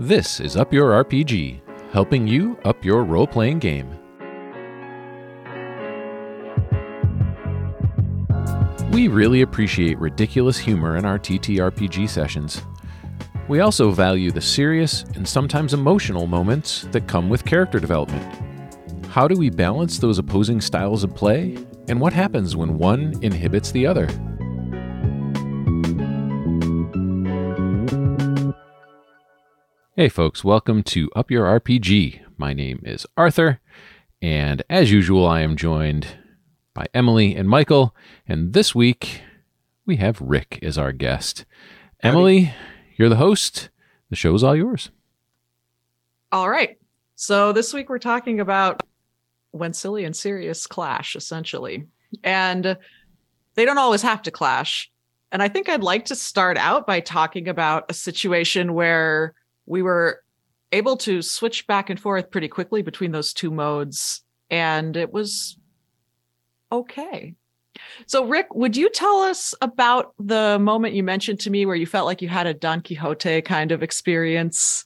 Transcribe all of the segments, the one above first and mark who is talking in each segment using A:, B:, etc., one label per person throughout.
A: This is Up Your RPG, helping you up your role playing game. We really appreciate ridiculous humor in our TTRPG sessions. We also value the serious and sometimes emotional moments that come with character development. How do we balance those opposing styles of play, and what happens when one inhibits the other? Hey, folks, welcome to Up Your RPG. My name is Arthur, and as usual, I am joined by Emily and Michael. And this week, we have Rick as our guest.
B: Howdy.
A: Emily, you're the host. The show's all yours.
B: All right. So this week we're talking about when silly and serious clash, essentially. And they don't always have to clash. And I think I'd like to start out by talking about a situation where we were able to switch back and forth pretty quickly between those two modes. And it was okay. So, Rick, would you tell us about the moment you mentioned to me where you felt like you had a Don Quixote kind of experience?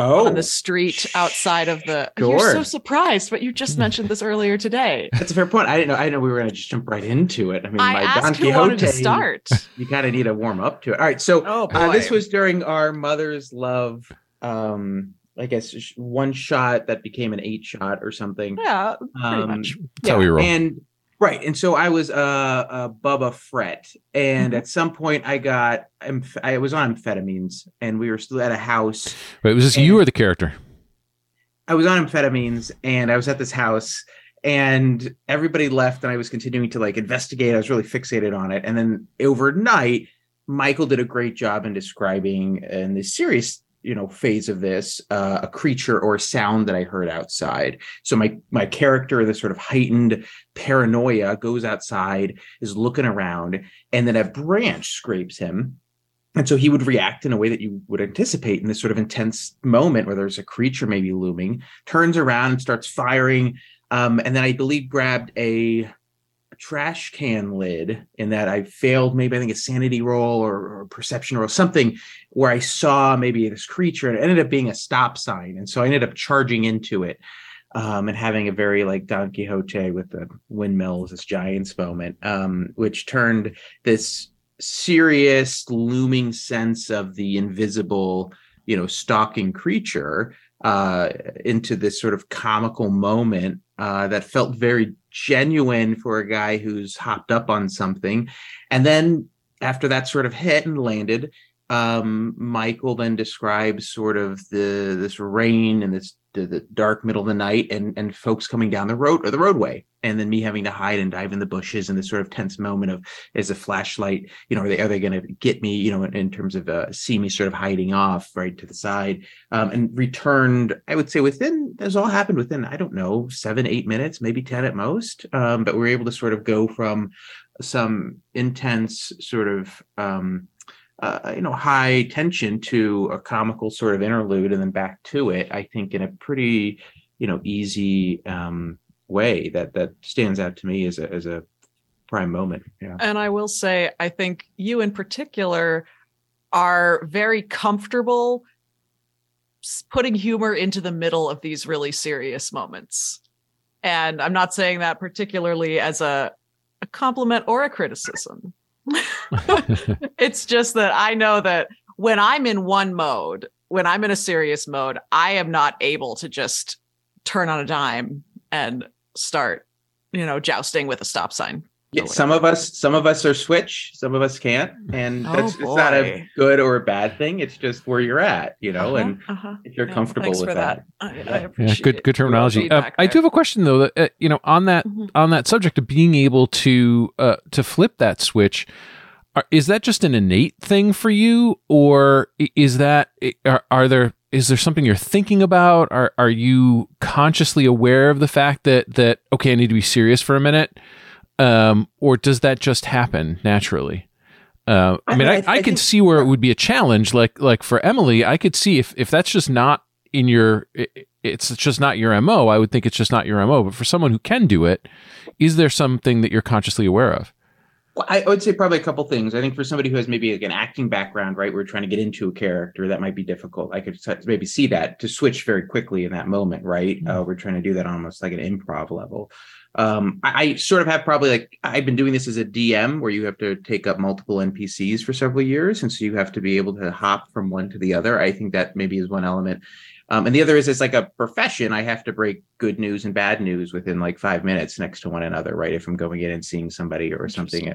C: Oh,
B: on the street outside of the. You're so surprised, but you just mentioned this earlier today.
C: that's a fair point. I didn't know. I didn't know we were going to just jump right into it. I mean,
B: I
C: my
B: asked
C: Don
B: who
C: Quixote.
B: wanted to start.
C: You kind of need to warm up to it. All right. So
B: Oh
C: uh, this was during our mother's love. Um, I guess one shot that became an eight shot or something.
B: yeah, pretty
C: Um,
B: much.
A: That's how we roll.
C: And right, and so I was uh, uh Bubba Fret, and
B: Mhm.
C: at some point I got amph- I was on amphetamines, and we were still at a house.
A: Wait, was this you or the character?
C: I was on amphetamines and I was at this house and everybody left and I was continuing to like investigate. I was really fixated on it. And then overnight, Michael did a great job in describing in this serious, you know, phase of this, uh, a creature or a sound that I heard outside. So my my character, the sort of heightened paranoia, goes outside, is looking around, and then a branch scrapes him. And so he would react in a way that you would anticipate in this sort of intense moment where there's a creature maybe looming, turns around and starts firing. Um, and then I believe grabbed a trash can lid in that I failed maybe I think a sanity roll or, or perception roll, something where I saw maybe this creature and it ended up being a stop sign. And so I ended up charging into it. Um, and having a very like Don Quixote with the windmills, this giants moment, um, which turned this serious looming sense of the invisible you know stalking creature uh into this sort of comical moment uh that felt very genuine for a guy who's hopped up on something. And then after that sort of hit and landed um michael then describes sort of the this rain and this the, the dark middle of the night and and folks coming down the road or the roadway. And then me having to hide and dive in the bushes and this sort of tense moment of is a flashlight you know are they are they going to get me you know in, in terms of uh, see me sort of hiding off right to the side. Um, and returned i would say within this all happened within i don't know seven eight minutes maybe 10 at most. Um, but we were able to sort of go from some intense sort of um, uh, you know high tension to a comical sort of interlude and then back to it i think in a pretty you know easy um, way that that stands out to me as a as a prime moment yeah
B: And I will say, I think you in particular are very comfortable putting humor into the middle of these really serious moments. And I'm not saying that particularly as a, a compliment or a criticism. it's just that I know that when I'm in one mode, when I'm in a serious mode, I am not able to just turn on a dime and start, you know, jousting with a stop sign.
C: Yeah, some of us some of us are switch some of us can't and
B: Oh,
C: that's it's not a good or a bad thing it's just where you're at you know
B: Uh-huh,
C: and
B: uh-huh.
C: if you're
B: Yeah,
C: comfortable with
B: for
C: that,
B: I, I
C: Yeah.
B: appreciate
A: Yeah, good good terminology. Uh, I do have a question though. That uh, you know, on that
B: Mhm.
A: on that subject of being able to uh, to flip that switch, are, is that just an innate thing for you, or is that are, are there is there something you're thinking about? Are are you consciously aware of the fact that that okay, I need to be serious for a minute, um, or does that just happen naturally? Uh, I
C: I-
A: mean, I,
C: I-
A: I,
C: I
A: can
C: think-
A: see where it would be a challenge. Like like for Emily, I could see if if that's just not in your i- it's just not your mo. I would think it's just not your mo. But for someone who can do it, is there something that you're consciously aware of?
C: Well, I would say probably a couple things. I think for somebody who has maybe like an acting background, right, we're trying to get into a character, that might be difficult. I could maybe see that to switch very quickly in that moment, right? Mm-hmm. Uh, we're trying to do that almost like an improv level. Um, I, I, sort of have probably like I've been doing this as a DM where you have to take up multiple NPCs for several years, and so you have to be able to hop from one to the other. I think that maybe is one element. Um, and the other is it's like a profession. I have to break good news and bad news within like five minutes next to one another, right? If I'm going in and seeing somebody or something.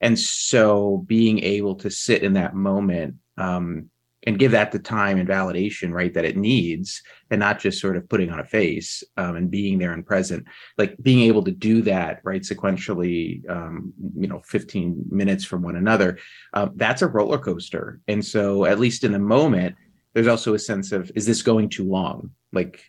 C: And so being able to sit in that moment um, and give that the time and validation, right, that it needs, and not just sort of putting on a face um, and being there and present, like being able to do that, right, sequentially, um, you know, 15 minutes from one another, uh, that's a roller coaster. And so, at least in the moment, there's also a sense of is this going too long? Like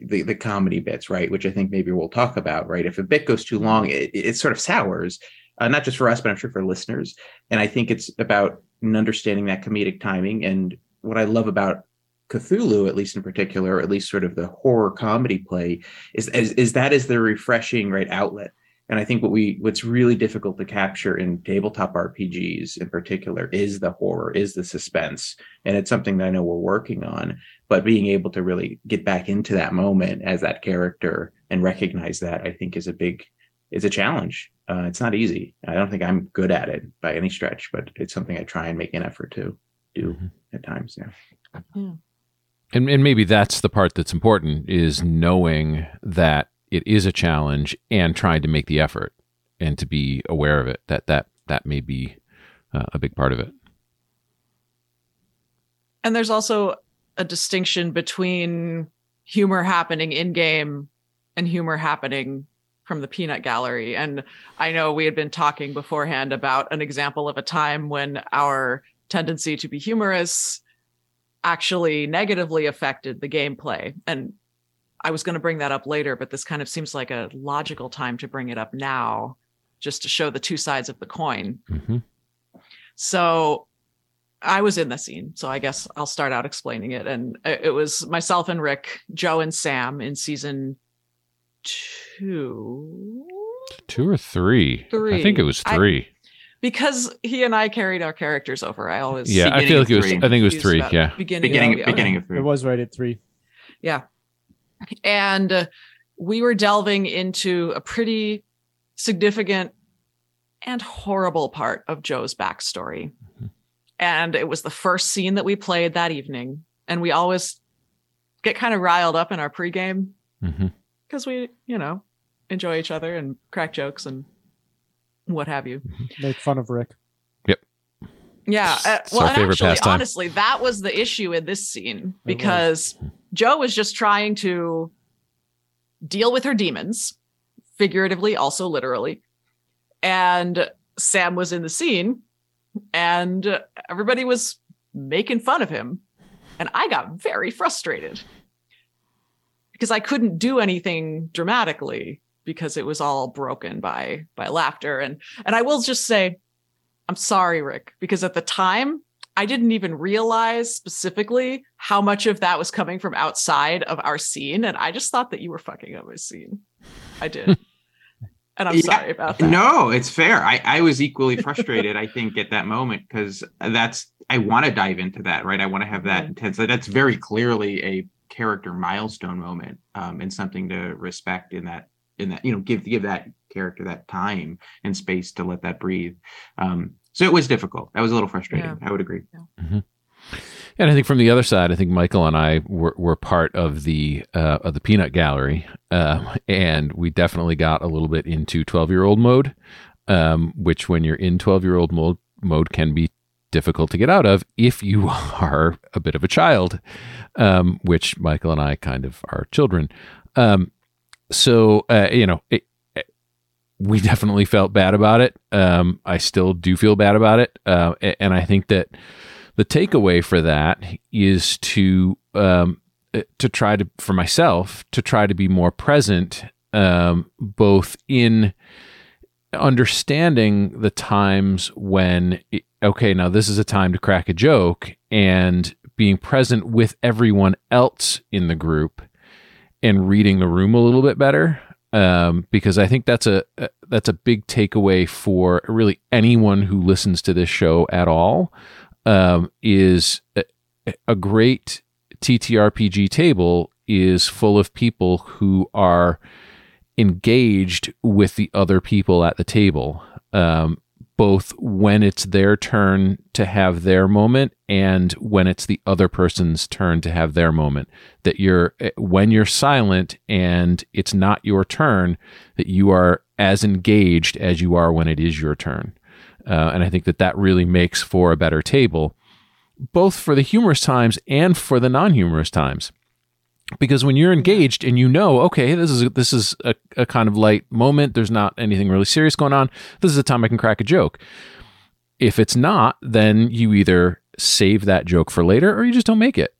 C: the, the comedy bits right which i think maybe we'll talk about right? If a bit goes too long it, it sort of sours uh, not just for us but i'm sure for listeners. And i think it's about understanding that comedic timing and what i love about Cthulhu, at least in particular, or at least sort of the horror comedy play, is, is is that is the refreshing right outlet and I think what we what's really difficult to capture in tabletop RPGs in particular is the horror, is the suspense. And it's something that I know we're working on, but being able to really get back into that moment as that character and recognize that I think is a big is a challenge. Uh, it's not easy. I don't think I'm good at it by any stretch, but it's something I try and make an effort to do mm-hmm. at times. Yeah.
A: yeah. And, and maybe that's the part that's important is knowing that it is a challenge and trying to make the effort and to be aware of it that that that may be uh, a big part of it
B: and there's also a distinction between humor happening in game and humor happening from the peanut gallery and i know we had been talking beforehand about an example of a time when our tendency to be humorous actually negatively affected the gameplay and I was going to bring that up later, but this kind of seems like a logical time to bring it up now, just to show the two sides of the coin. Mm-hmm. So I was in the scene, so I guess I'll start out explaining it. And it was myself and Rick, Joe and Sam in season two,
A: two or three. Three. I think it was three. I,
B: because he and I carried our characters over. I always
A: yeah. I feel like it was. I think it was three. Yeah.
C: Beginning beginning, of, beginning of three.
D: It was right at three.
B: Yeah. And uh, we were delving into a pretty significant and horrible part of Joe's backstory. Mm-hmm. And it was the first scene that we played that evening. And we always get kind of riled up in our pregame because we, you know, enjoy each other and crack jokes and what have you.
D: Make fun of Rick.
A: Yep.
B: Yeah. Uh, well, actually, pastime. honestly, that was the issue in this scene because Joe was just trying to deal with her demons, figuratively, also literally. And Sam was in the scene and everybody was making fun of him. And I got very frustrated because I couldn't do anything dramatically because it was all broken by by laughter and and I will just say I'm sorry Rick because at the time I didn't even realize specifically how much of that was coming from outside of our scene. And I just thought that you were fucking up my scene. I did. and I'm yeah, sorry about that.
C: No, it's fair. I, I was equally frustrated, I think, at that moment because that's, I want to dive into that, right? I want to have that mm-hmm. intense. That's very clearly a character milestone moment um, and something to respect in that, in that, you know, give, give that character that time and space to let that breathe. Um, so it was difficult. That was a little frustrating. Yeah. I would agree. Yeah. Mm-hmm.
A: And I think from the other side, I think Michael and I were, were part of the uh, of the peanut gallery, uh, and we definitely got a little bit into twelve year old mode, um, which when you're in twelve year old mode mode can be difficult to get out of if you are a bit of a child, um, which Michael and I kind of are children. Um, so uh, you know, it, we definitely felt bad about it. Um, I still do feel bad about it, uh, and I think that the takeaway for that is to um, uh, to try to for myself to try to be more present, um, both in understanding the times when okay now this is a time to crack a joke and being present with everyone else in the group and reading the room a little bit better um, because I think that's a, a that's a big takeaway for really anyone who listens to this show at all. Um, is a, a great TTRPG table is full of people who are engaged with the other people at the table, um, both when it's their turn to have their moment and when it's the other person's turn to have their moment. That you're, eh, when you're silent and it's not your turn, that you are as engaged as you are when it is your turn. Uh, and I think that that really makes for a better table, both for the humorous times and for the non humorous times because when you're engaged and you know okay this is a, this is a, a kind of light moment there's not anything really serious going on this is a time i can crack a joke. If it's not then you either save that joke for later or you just don't make it.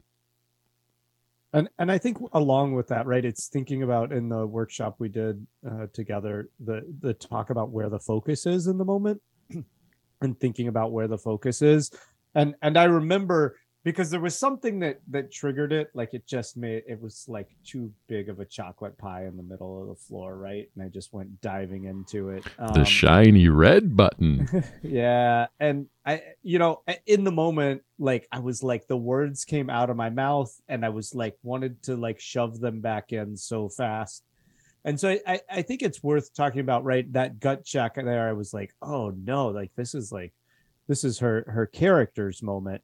D: And and i think along with that right it's thinking about in the workshop we did uh, together the the talk about where the focus is in the moment and thinking about where the focus is. And and i remember because there was something that that triggered it like it just made it was like too big of a chocolate pie in the middle of the floor right? And i just went diving into it
A: um, the shiny red button.
D: Yeah and i you know in the moment like i was like the words came out of my mouth and i was like wanted to like shove them back in so fast. And so I, I think it's worth talking about right that gut check there. I was like oh no like this is like this is her her character's moment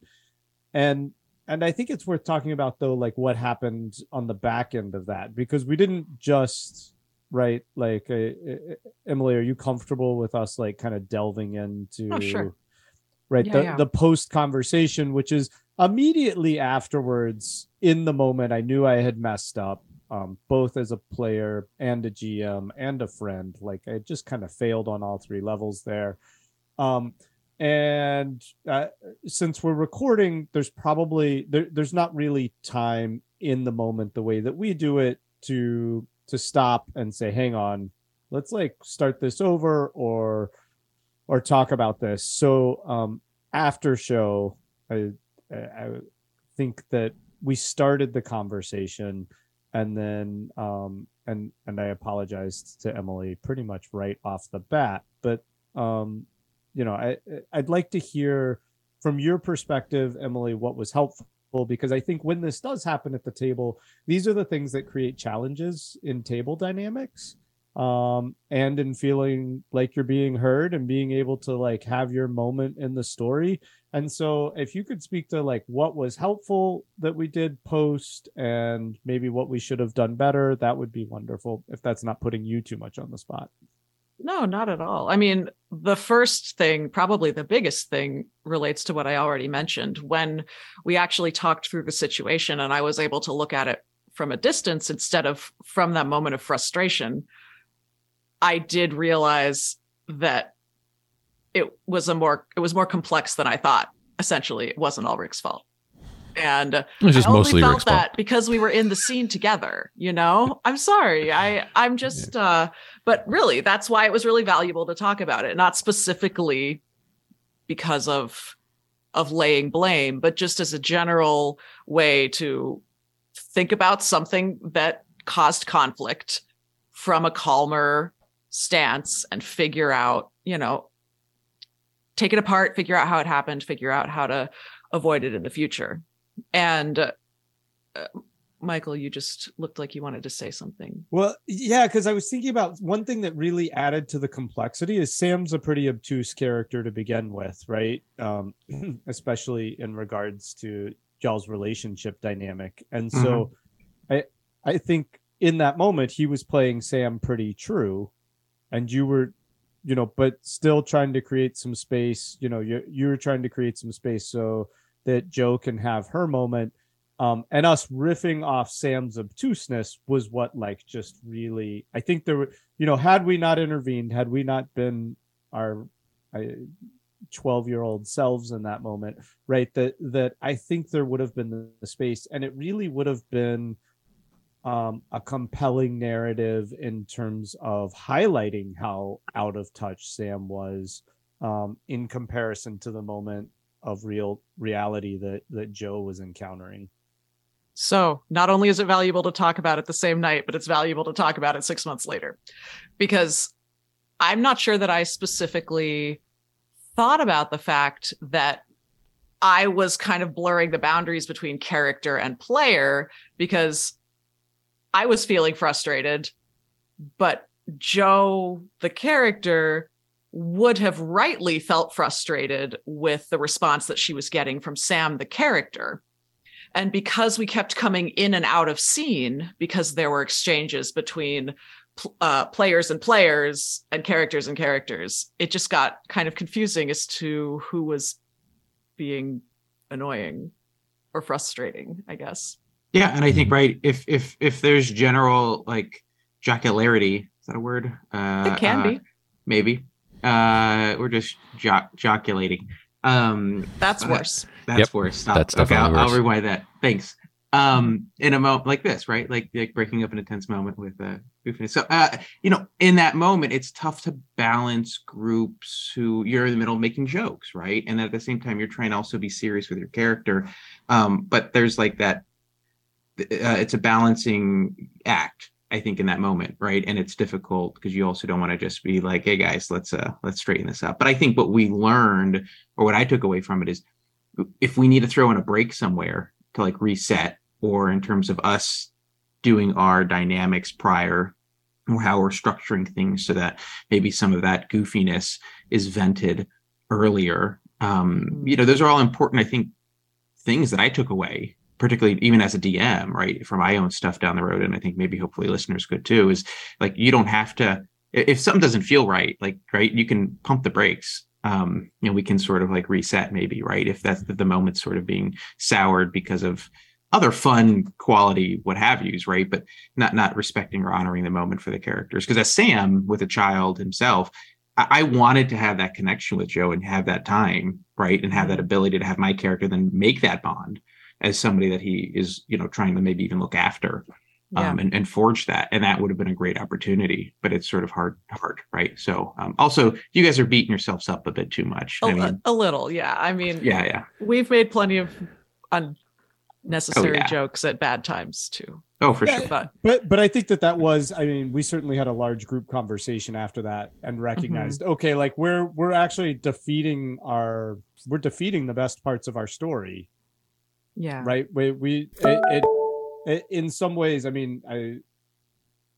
D: and and I think it's worth talking about though, like what happened on the back end of that, because we didn't just right like uh, uh Emily, are you comfortable with us like kind of delving into
B: oh, sure.
D: right yeah, the yeah. the post conversation, which is immediately afterwards in the moment I knew I had messed up. Um, both as a player and a GM and a friend, like I just kind of failed on all three levels there. Um, and uh, since we're recording there's probably there, there's not really time in the moment the way that we do it to to stop and say hang on let's like start this over or or talk about this. So um after show i i think that we started the conversation and then um and and i apologized to emily pretty much right off the bat but um you know, I I'd like to hear from your perspective, Emily, what was helpful because I think when this does happen at the table, these are the things that create challenges in table dynamics um and in feeling like you're being heard and being able to like have your moment in the story. And so if you could speak to like what was helpful that we did post and maybe what we should have done better that would be wonderful if that's not putting you too much on the spot
B: no, not at all. I mean, the first thing, probably the biggest thing, relates to what I already mentioned. When we actually talked through the situation and I was able to look at it from a distance instead of from that moment of frustration, I did realize that it was a more it was more complex than I thought. Essentially, it wasn't all Rick's fault and it
A: was just
B: I only
A: mostly
B: felt that because we were in the scene together you know? I'm sorry. I i'm just uh but really that's why it was really valuable to talk about it not specifically because of of laying blame but just as a general way to think about something that caused conflict from a calmer stance and figure out you know take it apart figure out how it happened figure out how to avoid it in the future and uh, Michael, you just looked like you wanted to say something.
D: Well, yeah, because I was thinking about one thing that really added to the complexity is Sam's a pretty obtuse character to begin with, right? Um, especially in regards to y'all's relationship dynamic, and so mm-hmm. I I think in that moment he was playing Sam pretty true, and you were, you know, but still trying to create some space. You know, you you were trying to create some space so that Joe can have her moment. Um, and us riffing off Sam's obtuseness was what like just really I think there were you know had we not intervened had we not been our 12 year old selves in that moment right that that I think there would have been the space and it really would have been um, a compelling narrative in terms of highlighting how out of touch Sam was um, in comparison to the moment of real reality that that Jo was encountering.
B: So, not only is it valuable to talk about it the same night, but it's valuable to talk about it six months later. Because I'm not sure that I specifically thought about the fact that I was kind of blurring the boundaries between character and player because I was feeling frustrated, but Joe, the character, would have rightly felt frustrated with the response that she was getting from Sam, the character. And because we kept coming in and out of scene, because there were exchanges between uh, players and players and characters and characters, it just got kind of confusing as to who was being annoying or frustrating, I guess.
C: Yeah, and I think right if if if there's general like jocularity, is that a word?
B: Uh, it can uh, be.
C: Maybe. Uh, we're just joc- joculating. Um,
B: that's worse.
C: That's yep. worse. Stop. That's okay, I'll, worse. I'll rewind that. Thanks um in a moment like this right like like breaking up an intense moment with uh goofiness so uh you know in that moment it's tough to balance groups who you're in the middle of making jokes right and at the same time you're trying to also be serious with your character um but there's like that uh, it's a balancing act i think in that moment right and it's difficult because you also don't want to just be like hey guys let's uh let's straighten this up but i think what we learned or what i took away from it is if we need to throw in a break somewhere to like reset or in terms of us doing our dynamics prior or how we're structuring things so that maybe some of that goofiness is vented earlier um, mm-hmm. you know those are all important i think things that i took away particularly even as a dm right for my own stuff down the road and i think maybe hopefully listeners could too is like you don't have to if something doesn't feel right like right you can pump the brakes um you know we can sort of like reset maybe right if that's the, the moment's sort of being soured because of other fun quality what have yous right but not not respecting or honoring the moment for the characters because as sam with a child himself I, I, wanted to have that connection with joe and have that time right and have that mm-hmm. ability to have my character then make that bond as somebody that he is you know trying to maybe even look after yeah. um, and, and forge that and that would have been a great opportunity but it's sort of hard hard right so um, also you guys are beating yourselves up a bit too much
B: a, I mean, a little yeah i mean
C: yeah yeah
B: we've made plenty of unnecessary oh, yeah. jokes at bad times too.
C: Oh, for yeah, sure.
D: But, but but I think that that was. I mean, we certainly had a large group conversation after that and recognized, mm-hmm. okay, like we're we're actually defeating our we're defeating the best parts of our story.
B: Yeah.
D: Right. We we it, it, it in some ways. I mean, I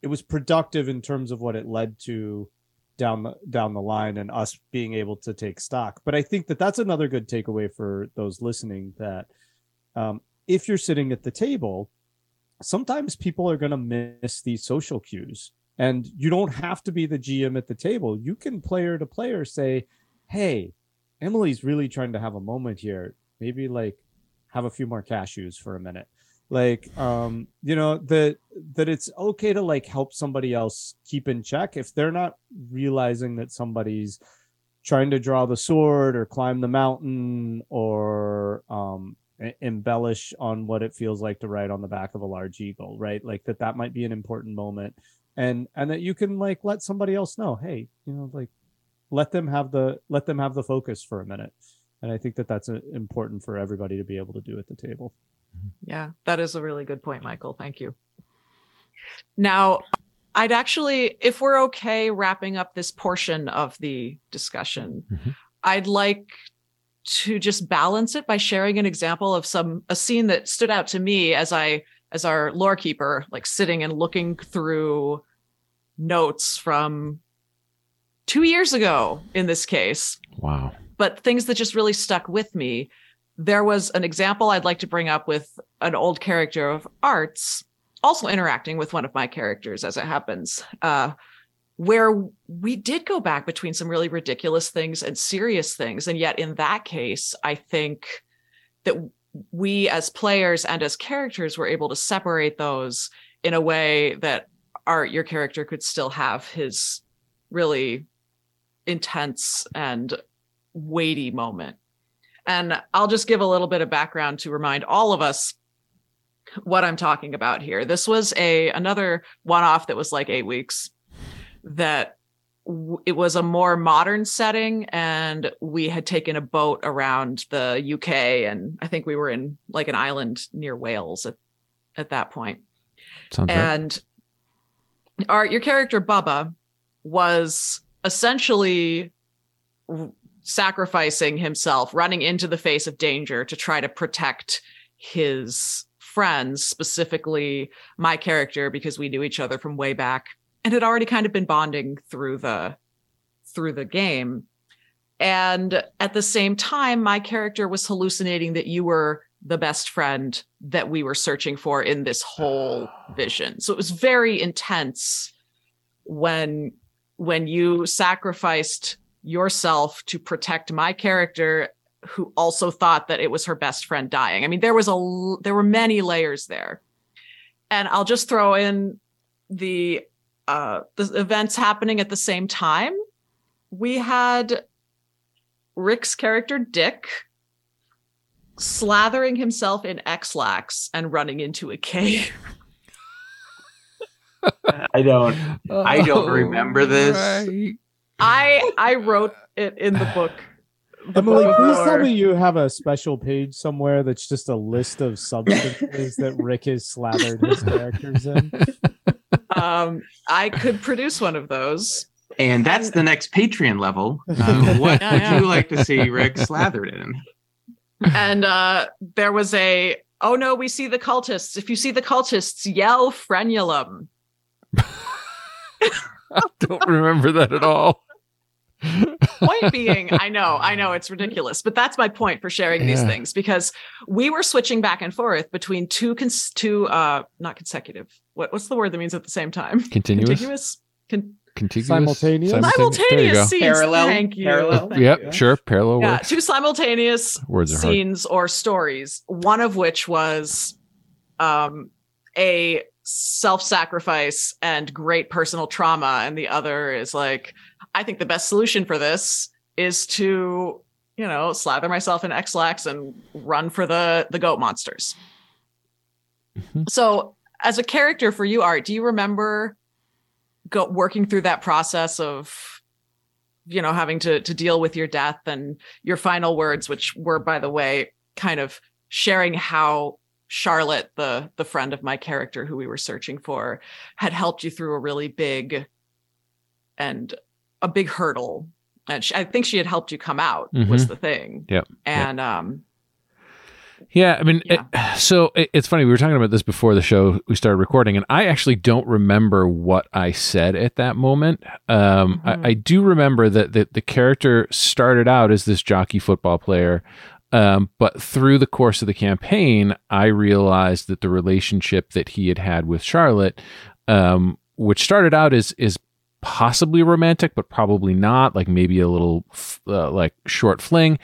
D: it was productive in terms of what it led to down the down the line and us being able to take stock. But I think that that's another good takeaway for those listening that um, if you're sitting at the table, sometimes people are going to miss these social cues. And you don't have to be the GM at the table. You can player to player say, hey, Emily's really trying to have a moment here. Maybe like have a few more cashews for a minute. Like um, you know, that that it's okay to like help somebody else keep in check if they're not realizing that somebody's trying to draw the sword or climb the mountain or um, embellish on what it feels like to ride on the back of a large eagle right? Like that that might be an important moment. And and that you can like let somebody else know hey you know like let them have the let them have the focus for a minute and i think that that's uh, important for everybody to be able to do at the table
B: yeah that is a really good point michael thank you now i'd actually if we're okay wrapping up this portion of the discussion mm-hmm. i'd like to just balance it by sharing an example of some a scene that stood out to me as I as our lore keeper, like sitting and looking through notes from two years ago in this case.
A: Wow.
B: But things that just really stuck with me. There was an example I'd like to bring up with an old character of arts, also interacting with one of my characters as it happens. Uh, where we did go back between some really ridiculous things and serious things. And yet, in that case, I think that we as players and as characters were able to separate those in a way that our your character could still have his really intense and weighty moment. And I'll just give a little bit of background to remind all of us what I'm talking about here. This was a another one-off that was like 8 weeks that w- it was a more modern setting and we had taken a boat around the UK and I think we were in like an island near Wales at at that point.
A: Sounds right.
B: and our your character Bubba was essentially sacrificing himself, running into the face of danger to try to protect his friends, specifically my character, because we knew each other from way back and had already kind of been bonding through the through the game. And at the same time, my character was hallucinating that you were the best friend that we were searching for in this whole vision. So it was very intense when when you sacrificed yourself to protect my character who also thought that it was her best friend dying. I mean there was a there were many layers there. And I'll just throw in the uh the events happening at the same time. We had Rick's character Dick slathering himself in Ex-Lax and running into a cave.
C: I don't. I don't remember this.
A: right.
B: I I wrote it in the book. the
D: Emily,
B: book
D: please tell me you have a special page somewhere that's just a list of substances that Rick has slathered his characters in.
B: Um, I could produce one of those.
C: And that's the next Patreon level. Uh, what
B: Yeah,
C: would
B: yeah.
C: you like to see Rick slathered in?
B: And uh, there was a oh no, we see the cultists. If you see the cultists, yell frenulum.
A: I don't remember that at all.
B: Point being, I know, I know it's ridiculous, but that's my point for sharing these things because we were switching back and forth between two cons- two uh not consecutive. What what's the word that means at the same time?
A: Continuous.
B: Contiguous. Con-
A: Contiguous.
D: Simultaneous?
A: There you
B: simultaneous scenes.
C: Parallel?
B: Thank you.
C: Parallel?
B: Thank
A: Yep.
B: you.
A: Sure. Parallel
B: Yeah,
A: works.
B: two simultaneous
A: Words are hard.
B: scenes or stories. One of which was um a self-sacrifice and great personal trauma, and the other is like, I think the best solution for this is to, you know, slather myself in Ex-Lax and run for the the goat monsters.
A: Mhm.
B: So, as a character for you, Art, do you remember go working through that process of you know having to to deal with your death and your final words which were by the way kind of sharing how Charlotte the the friend of my character who we were searching for had helped you through a really big and a big hurdle and she, I think she had helped you come out was
A: Mhm.
B: the thing
A: Yep.
B: and um
A: Yeah, I mean,
B: Yeah.
A: it- so it, it's funny. We were talking about this before the show we started recording, and I actually don't remember what I said at that moment. Um,
B: Mhm.
A: I, I do remember that the, the character started out as this jockey football player, um, but through the course of the campaign, I realized that the relationship that he had had with Charlotte, um, which started out as is possibly romantic, but probably not, like maybe a little uh, like short fling.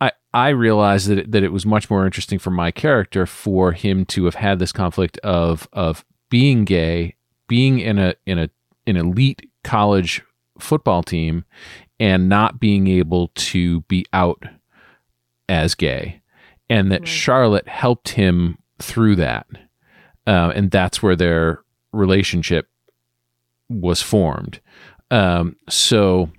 A: I, I realized that it, that it was much more interesting for my character for him to have had this conflict of of being gay, being in a in a an elite college football team, and not being able to be out as gay, and that
B: Right.
A: Charlotte helped him through that, uh, and that's where their relationship was formed. Um, so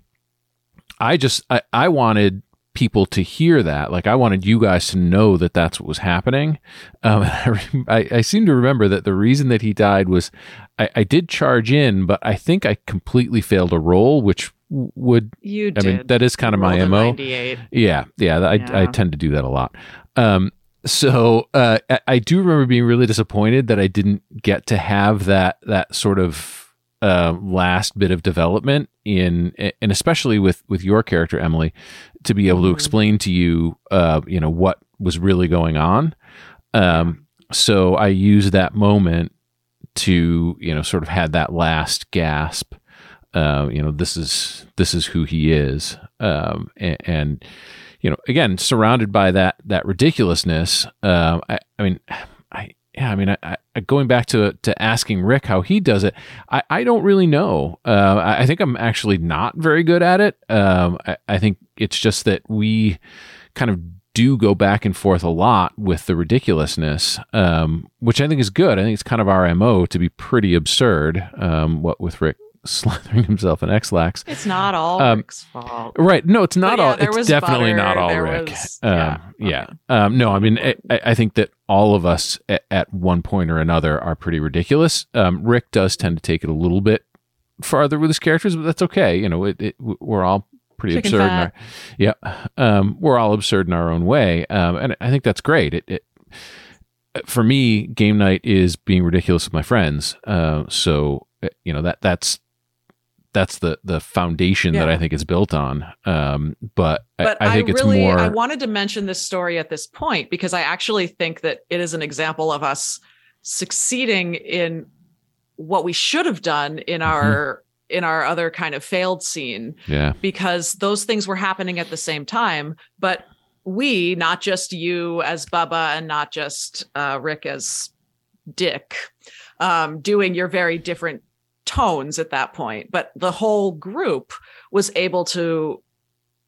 A: I just I, I wanted people to hear that. Like I wanted you guys to know that that's what was happening. Um, I, I seem to remember that the reason that he died was I, I did charge in, but I think I completely failed a roll, which would
B: you
A: I
B: did
A: mean that is kind of my mo.
B: 98
A: Yeah, yeah, I, I tend to do that a lot. Um, so uh, I, I do remember being really disappointed that I didn't get to have that that sort of uh, last bit of development in, and especially with with your character Emily, to be able to
B: Mhm.
A: explain to you, uh, you know, what was really going on. Um, so I used that moment to, you know, sort of had that last gasp. Uh, you know, this is this is who he is, um, and, and you know, again, surrounded by that that ridiculousness. Um, I, I mean, I yeah, I mean, I, I, going back to to asking Rick how he does it, I, I don't really know. Uh, I, think I'm actually not very good at it. Um, I, I think it's just that we kind of do go back and forth a lot with the ridiculousness, um, which I think is good. I think it's kind of our mo to be pretty absurd. Um, what with Rick slathering himself in Ex-Lax.
B: It's not all um, Rick's fault.
A: Right. No, it's not yeah, all. It's definitely butter, not all Rick. Was, um, yeah. yeah. Um, no, I mean, I, I, think that all of us at, at, one point or another are pretty ridiculous. Um, Rick does tend to take it a little bit farther with his characters, but that's okay. You know, it, it, we're all pretty Chicken absurd. In our, yeah. Um, we're all absurd in our own way. Um, and I think that's great. It, it for me, game night is being ridiculous with my friends. Uh, so uh, you know that that's that's the the foundation yeah. that I think it's built on. Um, but, but I, I think I really, it's more.
B: I wanted to mention this story at this point because I actually think that it is an example of us succeeding in what we should have done in mm-hmm. our in our other kind of failed scene.
A: Yeah.
B: Because those things were happening at the same time, but we, not just you as Bubba and not just uh, Rick as Dick, um, doing your very different tones at that point, but the whole group was able to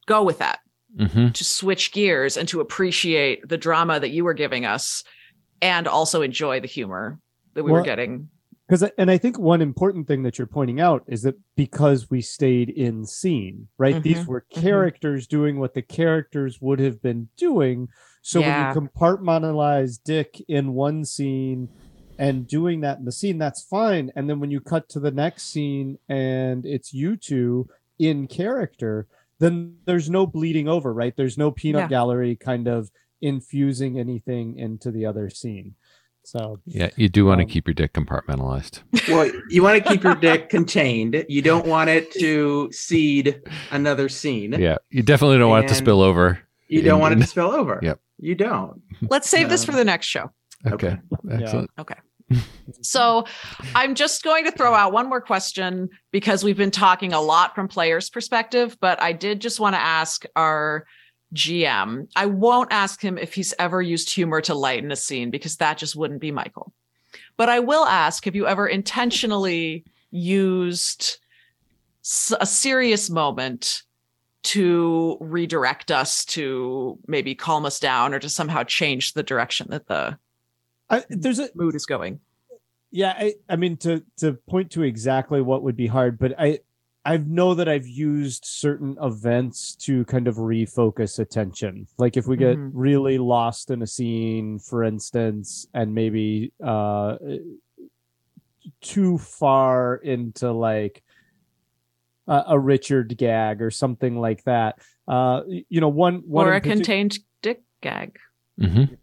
B: go with that, mm-hmm. to switch gears and to appreciate the drama that you were giving us and also enjoy the humor that we well, were getting
D: because and i think one important thing that you're pointing out is that because we stayed in scene right mm-hmm. these were mm-hmm. characters mm-hmm. doing what the characters would have been doing so yeah. when you compartmentalize dick in one scene and doing that in the scene that's fine and then when you cut to the next scene and it's you two in character then there's no bleeding over right there's no peanut yeah. gallery kind of infusing anything into the other scene so
A: yeah, you do want um, to keep your dick compartmentalized.
C: Well, you want to keep your dick contained. You don't want it to seed another scene.
A: Yeah, you definitely don't and want it to spill over.
C: You don't want it to spill over.
A: Yep.
C: You don't.
B: Let's save this for the next show.
A: Okay. okay. Excellent.
B: Yeah. Okay. So I'm just going to throw out one more question because we've been talking a lot from players' perspective, but I did just want to ask our GM. I won't ask him if he's ever used humor to lighten a scene because that just wouldn't be Michael. But I will ask have you ever intentionally used a serious moment to redirect us to maybe calm us down or to somehow change the direction that the
D: I, there's a
B: mood is going?
D: Yeah, I, I mean to to point to exactly what would be hard, but I I know that I've used certain events to kind of refocus attention. Like if we get mm-hmm. really lost in a scene, for instance, and maybe uh too far into like a, a Richard gag or something like that. Uh, you know, one one
B: or a contained dick gag.
A: Mm-hmm.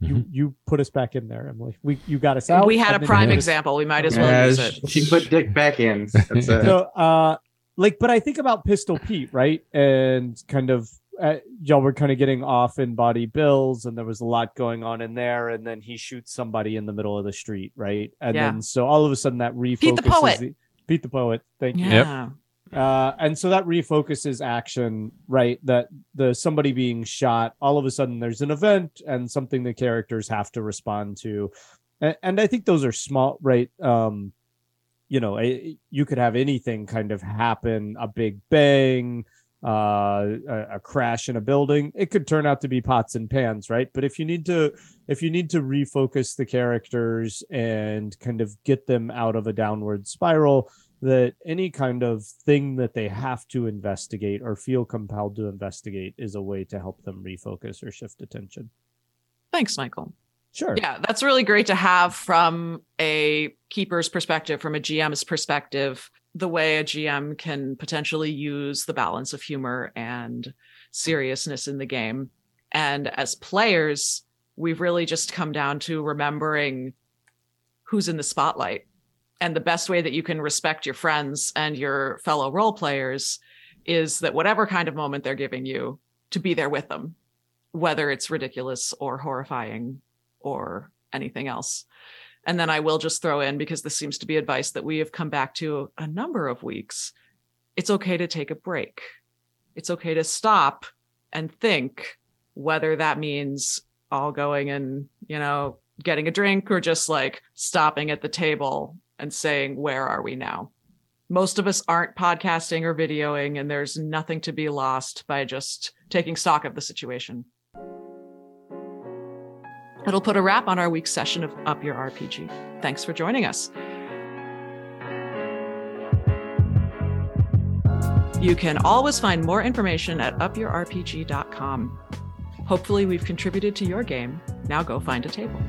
D: You mm-hmm. you put us back in there, Emily. We you got us out.
B: We had a prime example. We might as well yeah, use it.
C: She put Dick back in.
D: so, uh, like but i think about pistol pete right and kind of uh, y'all were kind of getting off in body bills and there was a lot going on in there and then he shoots somebody in the middle of the street right and yeah. then so all of a sudden that refocuses
B: pete the poet
D: the, pete the poet thank
B: you
A: yeah.
D: Uh, and so that refocuses action right? That the somebody being shot all of a sudden there's an event and something the characters have to respond to. And, and i think those are small right? Um you know a, you could have anything kind of happen a big bang uh, a, a, crash in a building. It could turn out to be pots and pans right? But if you need to if you need to refocus the characters and kind of get them out of a downward spiral that any kind of thing that they have to investigate or feel compelled to investigate is a way to help them refocus or shift attention
B: thanks michael
D: Sure.
B: Yeah, that's really great to have from a keeper's perspective, from a GM's perspective, the way a GM can potentially use the balance of humor and seriousness in the game. And as players, we've really just come down to remembering who's in the spotlight. And the best way that you can respect your friends and your fellow role players is that whatever kind of moment they're giving you, to be there with them, whether it's ridiculous or horrifying or anything else. And then I will just throw in, because this seems to be advice that we have come back to a number of weeks it's okay to take a break. It's okay to stop and think whether that means all going and, you know, getting a drink or just like stopping at the table and saying, where are we now? Most of us aren't podcasting or videoing, and there's nothing to be lost by just taking stock of the situation. It'll put a wrap on our week's session of Up Your RPG. Thanks for joining us. You can always find more information at upyourrpg.com. Hopefully, we've contributed to your game. Now go find a table.